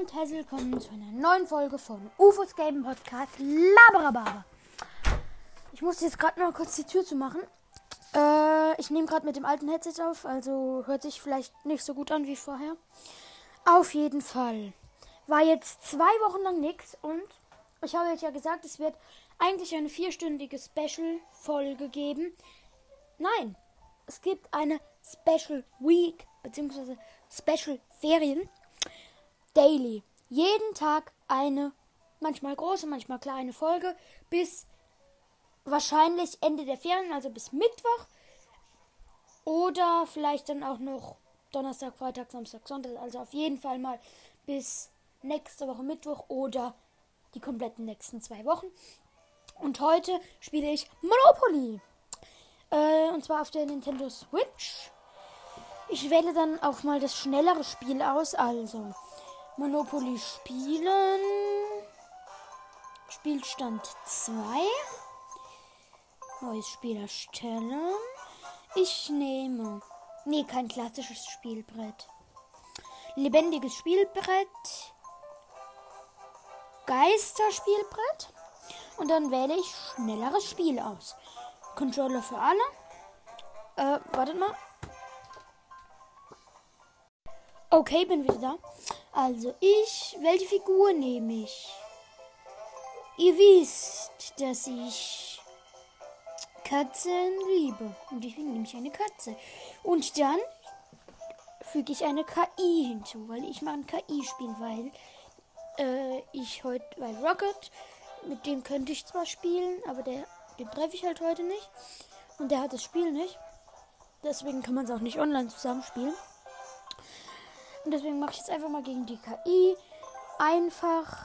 und herzlich willkommen zu einer neuen Folge von UFOs Game Podcast Laberababa. Ich muss jetzt gerade noch kurz die Tür zu machen. Äh, ich nehme gerade mit dem alten Headset auf, also hört sich vielleicht nicht so gut an wie vorher. Auf jeden Fall war jetzt zwei Wochen lang nichts und ich habe euch ja gesagt, es wird eigentlich eine vierstündige Special-Folge geben. Nein, es gibt eine Special Week beziehungsweise Special Ferien Daily. Jeden Tag eine, manchmal große, manchmal kleine Folge bis wahrscheinlich Ende der Ferien, also bis Mittwoch. Oder vielleicht dann auch noch Donnerstag, Freitag, Samstag, Sonntag. Also auf jeden Fall mal bis nächste Woche Mittwoch oder die kompletten nächsten zwei Wochen. Und heute spiele ich Monopoly. Äh, und zwar auf der Nintendo Switch. Ich wähle dann auch mal das schnellere Spiel aus. Also Monopoly spielen. Spielstand 2. Neues Spiel erstellen. Ich nehme. Nee, kein klassisches Spielbrett. Lebendiges Spielbrett. Geisterspielbrett. Und dann wähle ich schnelleres Spiel aus. Controller für alle. Äh, wartet mal. Okay, bin wieder da. Also, ich. Welche Figur nehme ich? Ihr wisst, dass ich Katzen liebe. Und ich nehme ich eine Katze. Und dann füge ich eine KI hinzu, weil ich mache ein KI-Spiel, weil äh, ich heute, weil Rocket, mit dem könnte ich zwar spielen, aber der, den treffe ich halt heute nicht. Und der hat das Spiel nicht. Deswegen kann man es auch nicht online zusammenspielen. Und deswegen mache ich jetzt einfach mal gegen die KI. Einfach.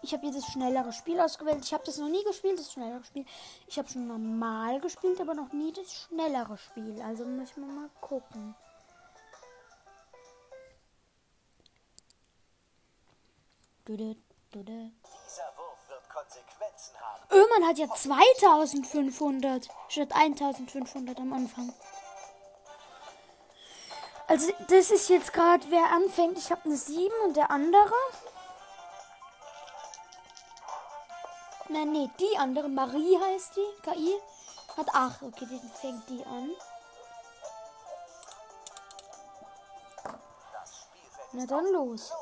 Ich habe jetzt das schnellere Spiel ausgewählt. Ich habe das noch nie gespielt, das schnellere Spiel. Ich habe schon normal gespielt, aber noch nie das schnellere Spiel. Also müssen wir mal gucken. Dude, dude. Öman hat ja 2500 statt 1500 am Anfang. Also das ist jetzt gerade, wer anfängt. Ich habe eine 7 und der andere. Nein, nee, die andere, Marie heißt die, KI, hat 8. Okay, dann fängt die an. Na dann los.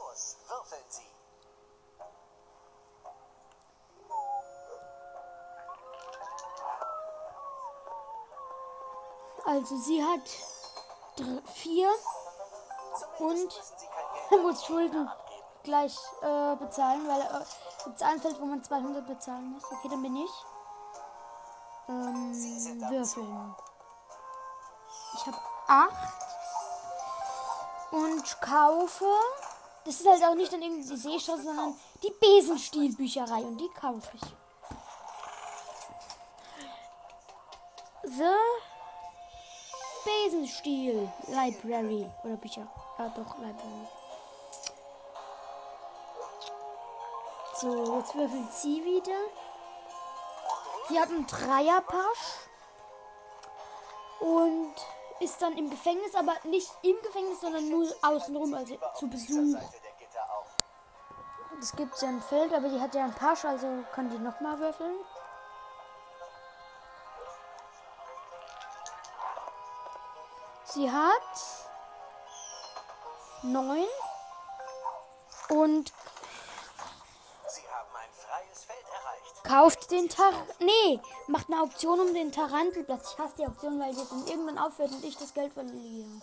Also sie hat 4 Zumindest Und? muss Schulden gleich äh, bezahlen, weil äh, gibt's ein Feld, wo man 200 bezahlen muss. Okay, dann bin ich. Ähm, würfeln. Ich habe 8 und kaufe. Das ist halt auch nicht dann irgendwie die Seestraße, sondern die Besenstielbücherei und die kaufe ich. The Besenstiel Library oder Bücher. Ja, doch, Library. So, jetzt würfelt sie wieder. Sie hat einen Dreierpasch und ist dann im Gefängnis, aber nicht im Gefängnis, sondern nur außenrum, also zu Besuch. Es gibt ja ein Feld, aber die hat ja einen Pasch, also kann die nochmal würfeln. Sie hat neun und Sie haben ein freies Feld erreicht. kauft den Tar... Nee, macht eine Auktion um den Tarantelplatz. Ich hasse die Auktion, weil die dann irgendwann aufhört und ich das Geld verliere.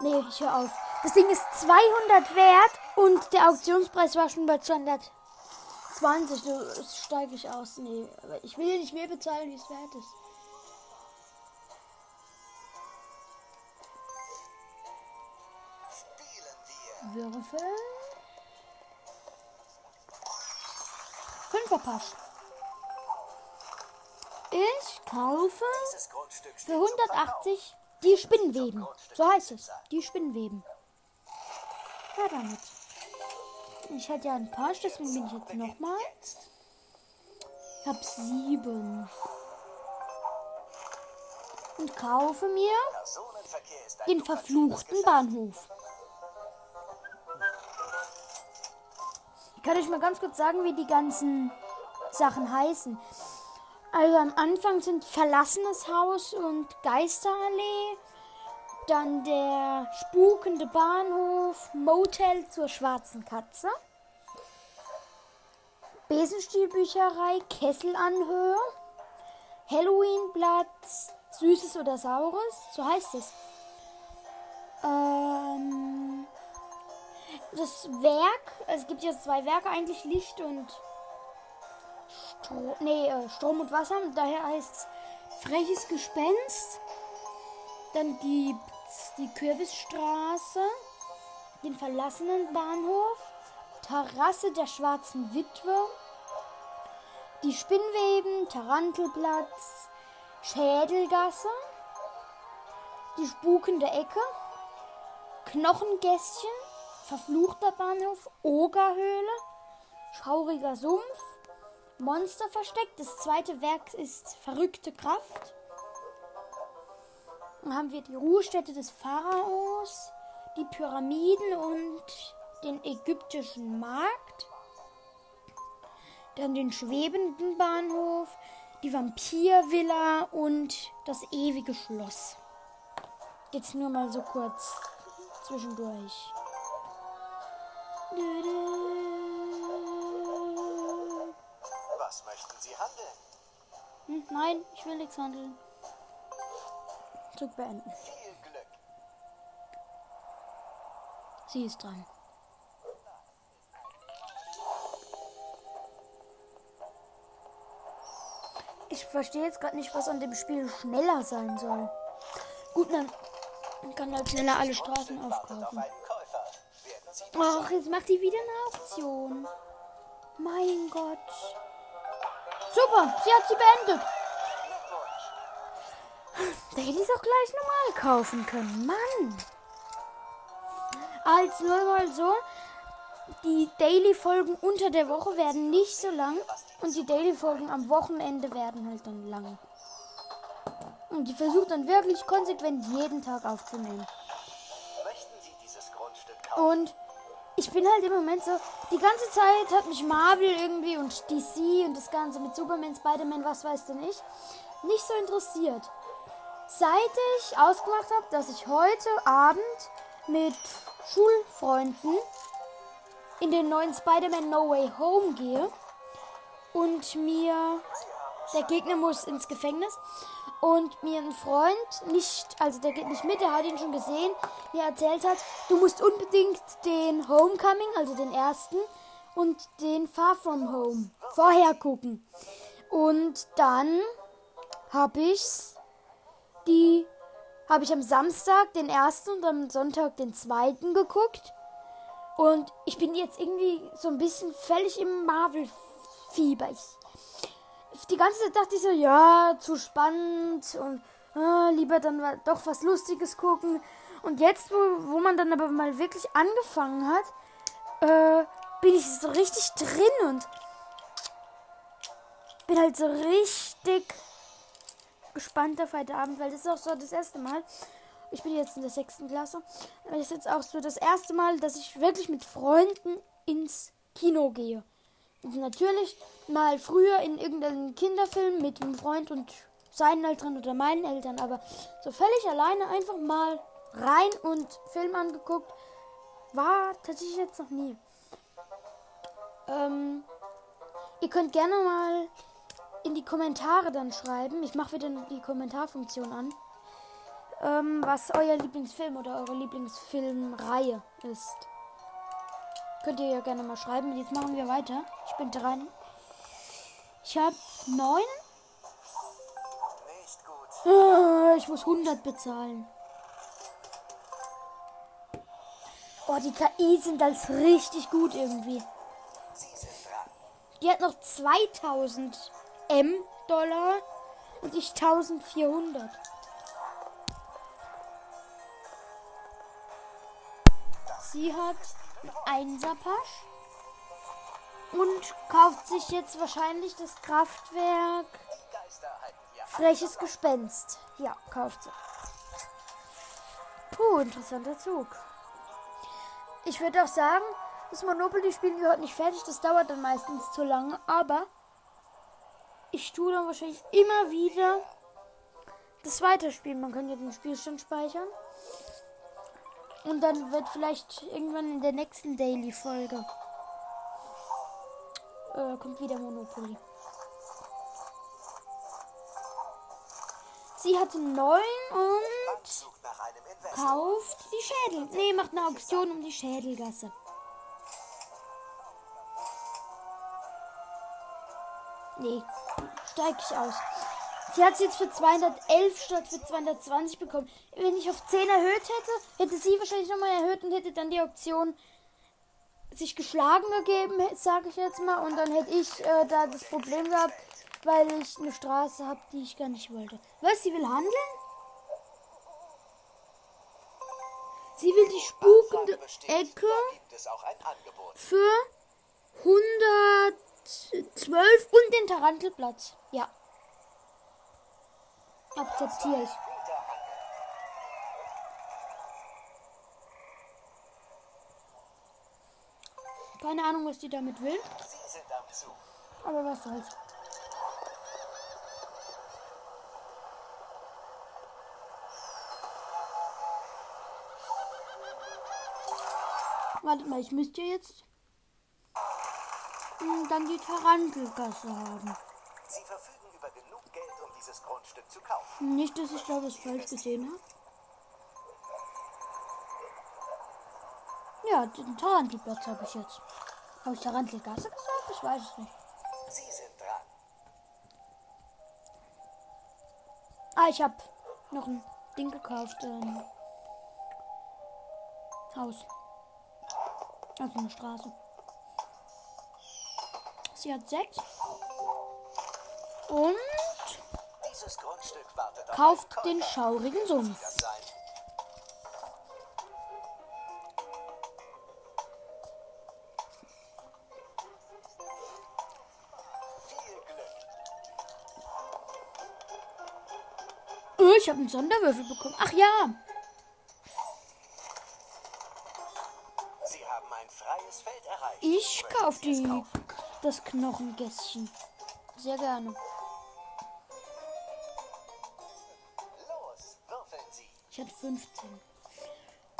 Nee, ich höre auf. Das Ding ist 200 wert und der Auktionspreis war schon bei 220. Du steige ich aus. Nee, aber ich will nicht mehr bezahlen, wie es wert ist. Würfel. Fünfer Pasch. Ich kaufe für zum Verkauf. 180 die Spinnweben. So heißt es. Die Spinnweben. Ja, damit. Ich hatte ja einen Pasch, deswegen bin ich jetzt nochmal. Ich habe sieben. Und kaufe mir ein den verfluchten. Bahnhof. Kann ich mal ganz kurz sagen, wie die ganzen Sachen heißen. Also am Anfang sind Verlassenes Haus und Geisterallee. Dann der spukende Bahnhof, Motel zur schwarzen Katze. Besenstielbücherei, Kesselanhöhe. Halloweenplatz, Süßes oder Saures, so heißt es. Ähm, das Werk, es gibt jetzt zwei Werke eigentlich, Licht und Stro nee, äh, Strom und Wasser. Daher heißt es Freches Gespenst. Dann gibt es die Kürbisstraße, den verlassenen Bahnhof, Terrasse der schwarzen Witwe, die Spinnweben, Tarantelplatz, Schädelgasse, die spukende Ecke, Knochengässchen, verfluchter Bahnhof, Ogerhöhle, schauriger Sumpf, Monster versteckt. Das zweite Werk ist Verrückte Kraft. Dann haben wir die Ruhestätte des Pharaos, die Pyramiden und den ägyptischen Markt. Dann den schwebenden Bahnhof, die Vampirvilla und das ewige Schloss. Jetzt nur mal so kurz zwischendurch. Was möchten Sie handeln? Hm, nein, ich will nichts handeln. Zug beenden. Viel Glück. Sie ist dran. Ich verstehe jetzt gerade nicht, was an dem Spiel schneller sein soll. Gut, dann kann halt schneller alle Straßen aufkaufen. Ach, jetzt macht die wieder eine Auktion. Mein Gott. Super, sie hat sie beendet. Da hätte ich es auch gleich normal kaufen können. Mann. Als nur mal so, die Daily-Folgen unter der Woche werden nicht so lang und die Daily-Folgen am Wochenende werden halt dann lang. Und die versucht dann wirklich konsequent jeden Tag aufzunehmen. Und ich bin halt im Moment so, die ganze Zeit hat mich Marvel irgendwie und DC und das Ganze mit Superman, Spider-Man, was weiß denn ich, nicht so interessiert. Seit ich ausgemacht habe, dass ich heute Abend mit Schulfreunden in den neuen Spider-Man No Way Home gehe und mir der Gegner muss ins Gefängnis und mir ein Freund nicht, also der geht nicht mit, der hat ihn schon gesehen, mir erzählt hat, du musst unbedingt den Homecoming, also den ersten und den Far From Home vorher gucken. Und dann habe ich's die habe ich am Samstag den ersten und am Sonntag den zweiten geguckt. Und ich bin jetzt irgendwie so ein bisschen völlig im Marvel-Fieber. Ich, die ganze Zeit dachte ich so, ja, zu spannend und äh, lieber dann doch was Lustiges gucken. Und jetzt, wo, wo man dann aber mal wirklich angefangen hat, äh, bin ich so richtig drin und bin halt so richtig gespannt auf heute Abend, weil das ist auch so das erste Mal. Ich bin jetzt in der sechsten Klasse. Das ist jetzt auch so das erste Mal, dass ich wirklich mit Freunden ins Kino gehe. Natürlich mal früher in irgendeinem Kinderfilm mit einem Freund und seinen Eltern oder meinen Eltern, aber so völlig alleine einfach mal rein und Film angeguckt, war tatsächlich jetzt noch nie. Ähm, ihr könnt gerne mal in die Kommentare dann schreiben. Ich mache wieder die Kommentarfunktion an. Ähm, was euer Lieblingsfilm oder eure Lieblingsfilmreihe ist. Könnt ihr ja gerne mal schreiben. Jetzt machen wir weiter. Ich bin dran. Ich habe neun. Ah, Ich muss 100 bezahlen. Oh, die KI sind als richtig gut irgendwie. Die hat noch 2000 M Dollar und ich 1400. Sie hat einen Einserpasch und kauft sich jetzt wahrscheinlich das Kraftwerk Freches Gespenst. Ja, kauft sie. Puh, interessanter Zug. Ich würde auch sagen, Das Monopoly spielen wir heute nicht fertig. Das dauert dann meistens zu lange. Aber ich tue dann wahrscheinlich immer wieder das weiterspielen. Man kann ja den Spielstand speichern. Und dann wird vielleicht irgendwann in der nächsten Daily-Folge äh, kommt wieder Monopoly. Sie hatte neun und kauft die Schädel. Nee, macht eine Auktion um die Schädelgasse. Nee, steig ich aus. Sie hat es jetzt für 211 statt für 220 bekommen. Wenn ich auf 10 erhöht hätte, hätte sie wahrscheinlich nochmal erhöht und hätte dann die Auktion sich geschlagen gegeben, sage ich jetzt mal. Und dann hätte ich äh, da das Problem gehabt, weil ich eine Straße habe, die ich gar nicht wollte. Was? Sie will handeln? Sie will die spukende Ecke für 112 und den Tarantelplatz. Akzeptiere ich. Keine Ahnung, was die damit will, aber was soll's. Wartet mal, ich müsste jetzt mm, dann die Tarantelgasse haben. Sie dieses Grundstück zu kaufen. Nicht, dass ich da was falsch gesehen habe. Ja, den Tarantelplatz habe ich jetzt. Habe ich Tarantelgasse gesagt? Ich weiß es nicht. Sie sind dran. Ah, ich habe noch ein Ding gekauft. Ähm, Haus. Also eine Straße. Sie hat sechs. Und Kauft den schaurigen Sumpf. Oh, ich habe einen Sonderwürfel bekommen. Ach ja. Sie haben ein freies Feld erreicht. Ich kaufe die, das Knochengässchen. Sehr gerne. Ich hatte 15.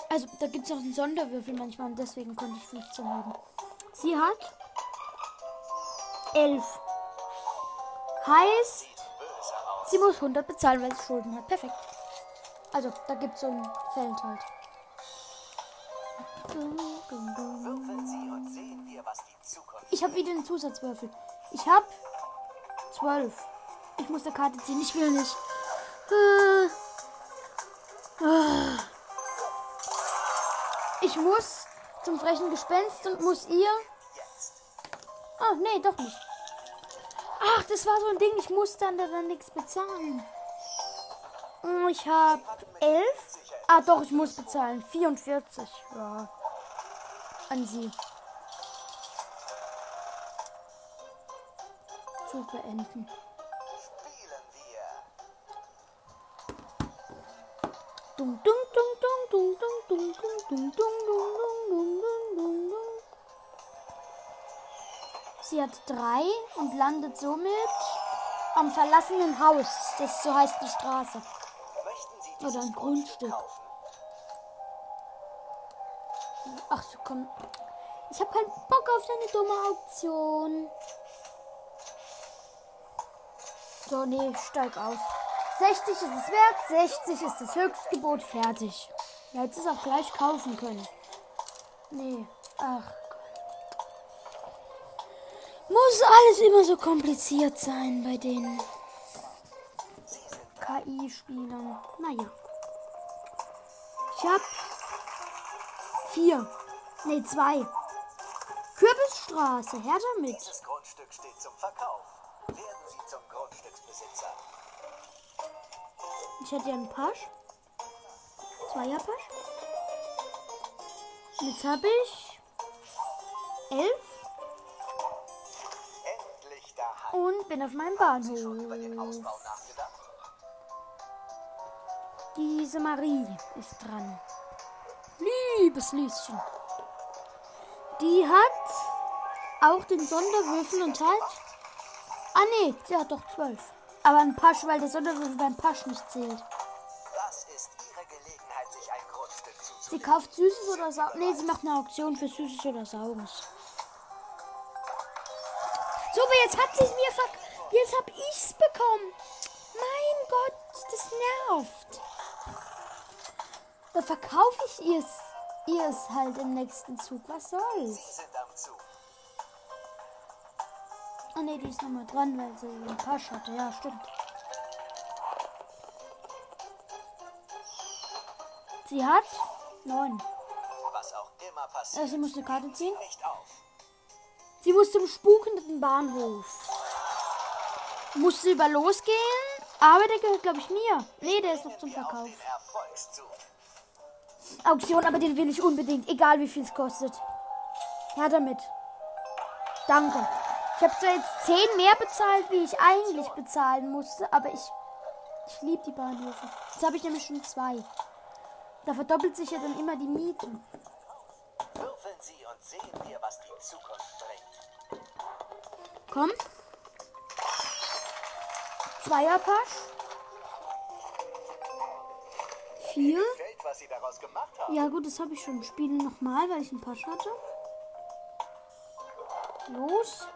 Also, da gibt es noch einen Sonderwürfel manchmal und deswegen konnte ich 15 haben. Sie hat 11. Heißt, sie muss 100 bezahlen, weil sie Schulden hat. Perfekt. Also, da gibt es so ein Feld halt. Ich habe wieder einen Zusatzwürfel. Ich habe 12. Ich muss eine Karte ziehen. Ich will nicht. Äh. Ich muss zum frechen Gespenst und muss ihr. Ah, nee, doch nicht. Ach, das war so ein Ding. Ich muss dann da dann nichts bezahlen. Hm, Ich habe 11. Ah, doch, ich muss bezahlen. 44. Ja. An sie. Zu beenden. Dung, dung, dung, dung, dung, dung, dung, dung, dung, dung, dung, dung, dung, dung. Sie hat drei und landet somit am verlassenen Haus. Das so heißt die Straße. Oder ein Grundstück. Ach so, komm. Ich habe keinen Bock auf deine dumme Auktion. So, nee, steig aus. 60 ist es wert, 60 ist das Höchstgebot, fertig. Ja, jetzt ist auch gleich kaufen können. Nee, ach. Muss alles immer so kompliziert sein bei den KI-Spielern. Naja. Ich hab vier. Nee, zwei. Kürbisstraße, her damit. Dieses Grundstück steht zum Verkauf. Werden Sie zum Grundstücksbesitzer. Ich hätte ja einen Pasch. Zweier Pasch. Jetzt habe ich elf und bin auf meinem Bahnhof. Diese Marie ist dran. Liebes Lieschen. Die hat auch den Sonderwürfel und hat. Ah nee, sie hat doch zwölf. Aber ein Pasch, weil der Sonderwürfel beim Pasch nicht zählt. Das ist Ihre Gelegenheit, sich ein Grundstück Sie kauft Süßes oder Saures. Nee, sie macht eine Auktion für Süßes oder Saures. So, aber jetzt hat sie es mir verk... Jetzt hab ich's bekommen. Mein Gott, das nervt. Da verkaufe ich ihr's, ihr's halt im nächsten Zug. Was soll's? Sie sind am. Ah ne, die ist nochmal dran, weil sie den Pasch hatte. Ja, stimmt. Sie hat neun. Was auch immer Äh, passiert, sie muss eine Karte ziehen. Sie muss zum spukenden Bahnhof. Muss sie über losgehen? Aber der gehört, glaube ich, mir. Nee, der ist noch zum Verkauf. Auktion, aber den will ich unbedingt. Egal, wie viel es kostet. Ja, damit. Danke. Ich habe zwar jetzt 10 mehr bezahlt, wie ich eigentlich bezahlen musste, aber ich, ich liebe die Bahnhöfe. Jetzt habe ich nämlich schon zwei. Da verdoppelt sich ja dann immer die Miete. Würfeln Sie und sehen wir, was die Zukunft bringt. Komm. Zweierpasch. Vier. Ja gut, das habe ich schon. Spiele nochmal, weil ich einen Pasch hatte. Los.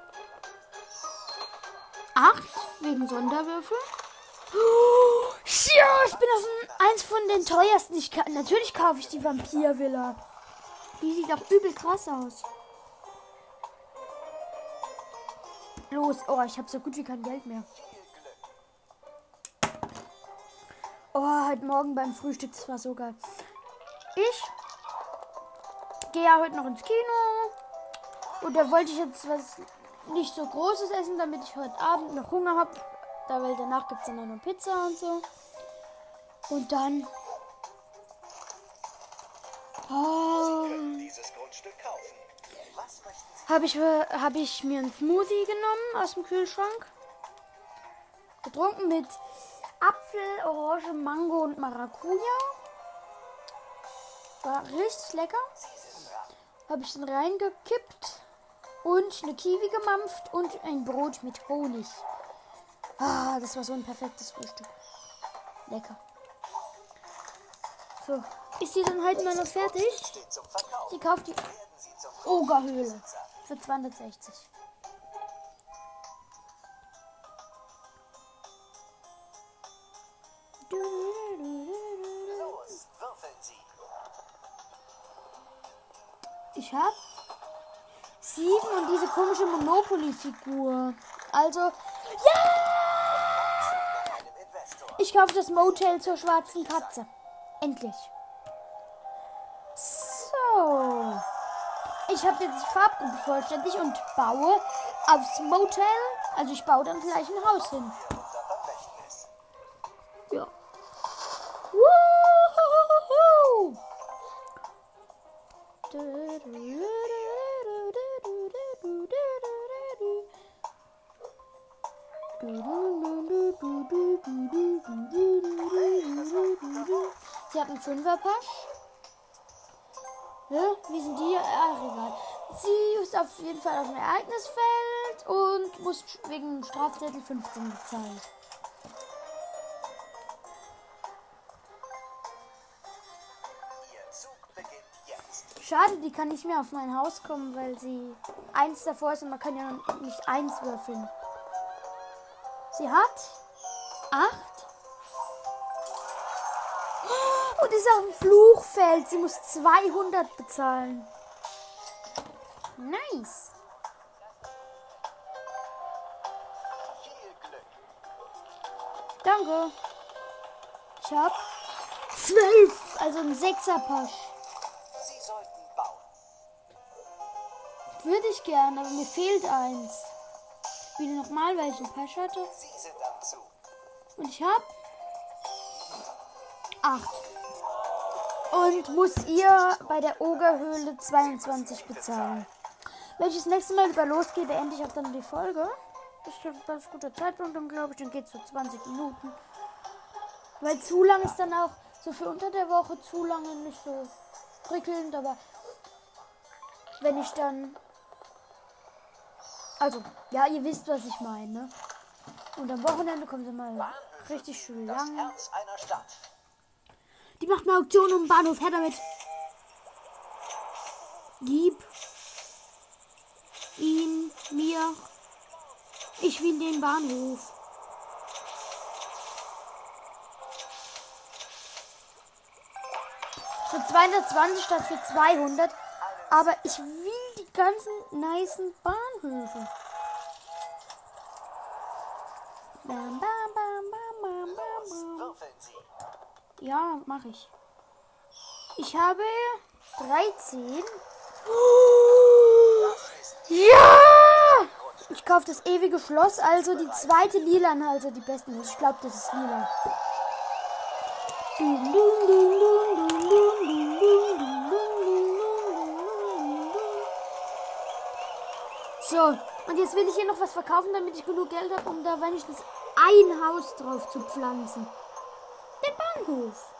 Acht wegen Sonderwürfel. Oh, ja, ich bin auf ein, eins von den teuersten. Ich ka natürlich kaufe ich die Vampirvilla. Die sieht auch übel krass aus. Los. Oh, ich habe so gut wie kein Geld mehr. Oh, heute Morgen beim Frühstück, das war so geil. Ich gehe ja heute noch ins Kino. Und da wollte ich jetzt was nicht so Großes essen, damit ich heute Abend noch Hunger habe. Da, weil danach gibt es dann auch noch Pizza und so. Und dann. Sie? habe ich, hab ich mir einen Smoothie genommen aus dem Kühlschrank. Getrunken mit Apfel, Orange, Mango und Maracuja. War richtig lecker. Habe ich dann reingekippt und eine Kiwi gemampft und ein Brot mit Honig. Ah, das war so ein perfektes Frühstück. Lecker. So, ist sie dann heute mal noch fertig? Sie kauft die Ogerhöhle für 260. Los, würfeln Sie. Ich diese komische Monopoly-Figur. Also, ja! Ich kaufe das Motel zur schwarzen Katze. Endlich. So. Ich habe jetzt die Farbgruppe vollständig und baue aufs Motel. Also ich baue dann gleich ein Haus hin. Ja. Woohoo! Sie hat einen Fünferpasch. Ja, wie sind die? Ach, egal. Sie ist auf jeden Fall auf dem Ereignisfeld und muss wegen Strafzettel 15 bezahlen. Schade, die kann nicht mehr auf mein Haus kommen, weil sie eins davor ist und man kann ja nicht eins würfeln. Sie hat acht. Und ist auf dem Fluchfeld. Sie muss 200 bezahlen. Nice. Danke. Ich hab zwölf, also ein Sechserpasch. Sie sollten bauen. Würde ich gerne, aber mir fehlt eins. Spiele nochmal, weil ich einen Pasch hatte. Und ich habe acht. Und muss ihr bei der Ogerhöhle 22 bezahlen. Wenn ich das nächste Mal über losgehe, beende ich auch dann die Folge. Das ist ein ganz guter Zeitpunkt, dann glaube ich, dann geht es so 20 Minuten. Weil zu lang ist dann auch so für unter der Woche zu lange nicht so prickelnd, aber wenn ich dann. Also, ja, ihr wisst, was ich meine. ne? Und am Wochenende kommt mal Bahnhöfe richtig schön lang. Herz einer Stadt. Die macht eine Auktion um den Bahnhof. Her damit. Gib ihn mir. Ich will den Bahnhof. Für 220 statt für 200. Aber ich will die ganzen nicen Bahnhöfe. Bam, bam, bam, bam, bam, bam, bam. Ja, mache ich. Ich habe 13. Ja! Ich kaufe das ewige Schloss, also die zweite lila, also die besten. Ich glaube, das ist lila. Dun, dun, dun, dun, dun, dun, dun, So, und jetzt will ich hier noch was verkaufen, damit ich genug Geld habe, um da wenigstens ein Haus drauf zu pflanzen. Den Bahnhof.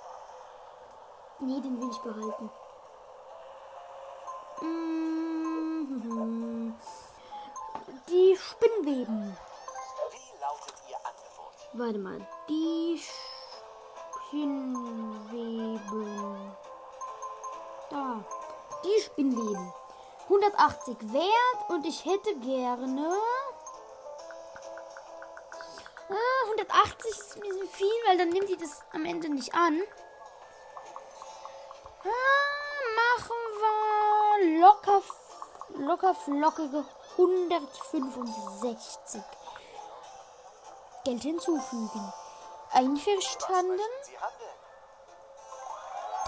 Nee, den will ich behalten. Mhm. Die Spinnweben. Warte mal. Die Spinnweben. Da. Die Spinnweben. 180 wert und ich hätte gerne. Ah, 180 ist ein bisschen viel, weil dann nimmt die das am Ende nicht an. Ah, machen wir locker, locker flockige 165. Geld hinzufügen. Einverstanden?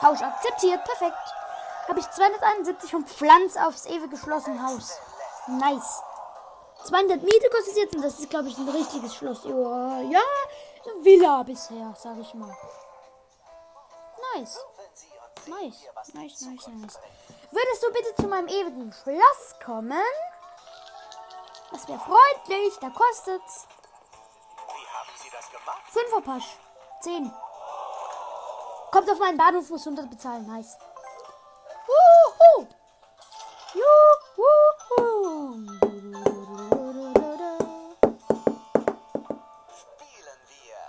Tausch akzeptiert. Perfekt. Habe ich 271 und Pflanz aufs ewig geschlossene Haus. Nice. 200 Miete kostet jetzt und das ist, glaube ich, ein richtiges Schloss. Ja, ja, Villa bisher, sage ich mal. Nice. Nice, nice, nice, nice. Würdest du bitte zu meinem ewigen Schloss kommen? Das wäre freundlich, da kostet's. Wie haben Sie das gemacht? Fünfer Pasch. Zehn. Kommt auf meinen Bahnhof, muss 100 bezahlen. Nice. Wuhu! Spielen wir.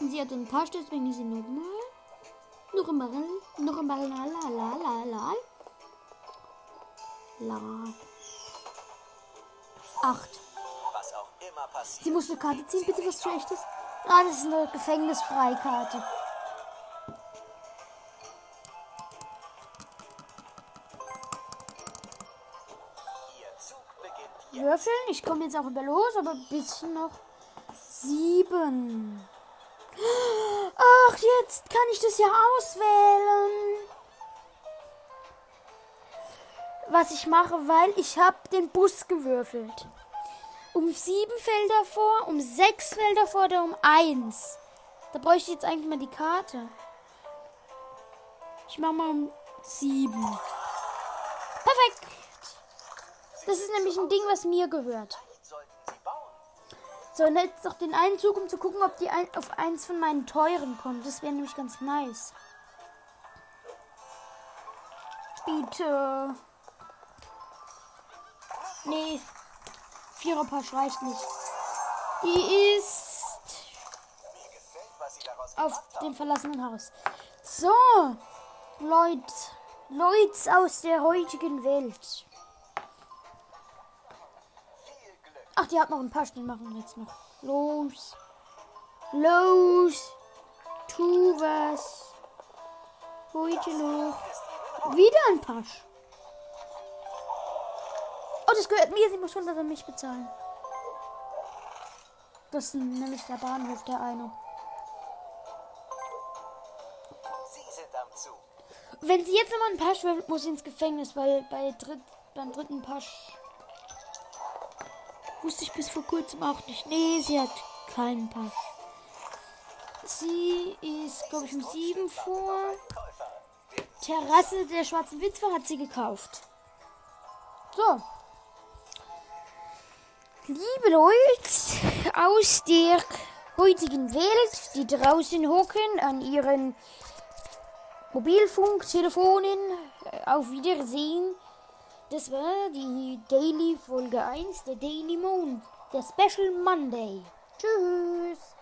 Und sie hat den Pasch, deswegen ist sie nochmal. Noch einmal. Noch einmal. La la la la la. La. Acht. Was auch immer passiert. Sie muss eine Karte ziehen, bitte was Schlechtes. Ah, das ist eine Gefängnisfreikarte. Würfeln. Ich komme jetzt auch über los, aber ein bisschen noch. Sieben. Ach, jetzt kann ich das ja auswählen. Was ich mache, weil ich habe den Bus gewürfelt. Um sieben Felder vor, um sechs Felder vor oder um eins. Da bräuchte ich jetzt eigentlich mal die Karte. Ich mache mal um sieben. Perfekt. Das ist nämlich ein Ding, was mir gehört. So, und jetzt noch den einen Zug, um zu gucken, ob die ein, auf eins von meinen teuren kommt. Das wäre nämlich ganz nice. Bitte. Nee. Viererpasch reicht nicht. Die ist auf dem verlassenen Haus. So, Leute. Leute aus der heutigen Welt. Ach, die hat noch ein paar Stellen machen wir jetzt noch. Los. Los. Tu was. Heute noch. Wieder ein Pasch. Oh, das gehört mir. Sie muss 100 an mich bezahlen. Das ist nämlich der Bahnhof, der eine. Wenn sie jetzt nochmal einen Pasch wirft, muss sie ins Gefängnis, weil bei dritt, beim dritten Pasch wusste ich bis vor kurzem auch nicht. Nee, sie hat keinen Pasch. Sie ist, glaube ich, um sieben vor. Käufer. Terrasse der schwarzen Witwe hat sie gekauft. So. Liebe Leute aus der heutigen Welt, die draußen hocken an ihren Mobilfunktelefonen, äh, auf Wiedersehen. Das war die Daily Folge 1, der Daily Moon, der Special Monday. Tschüss.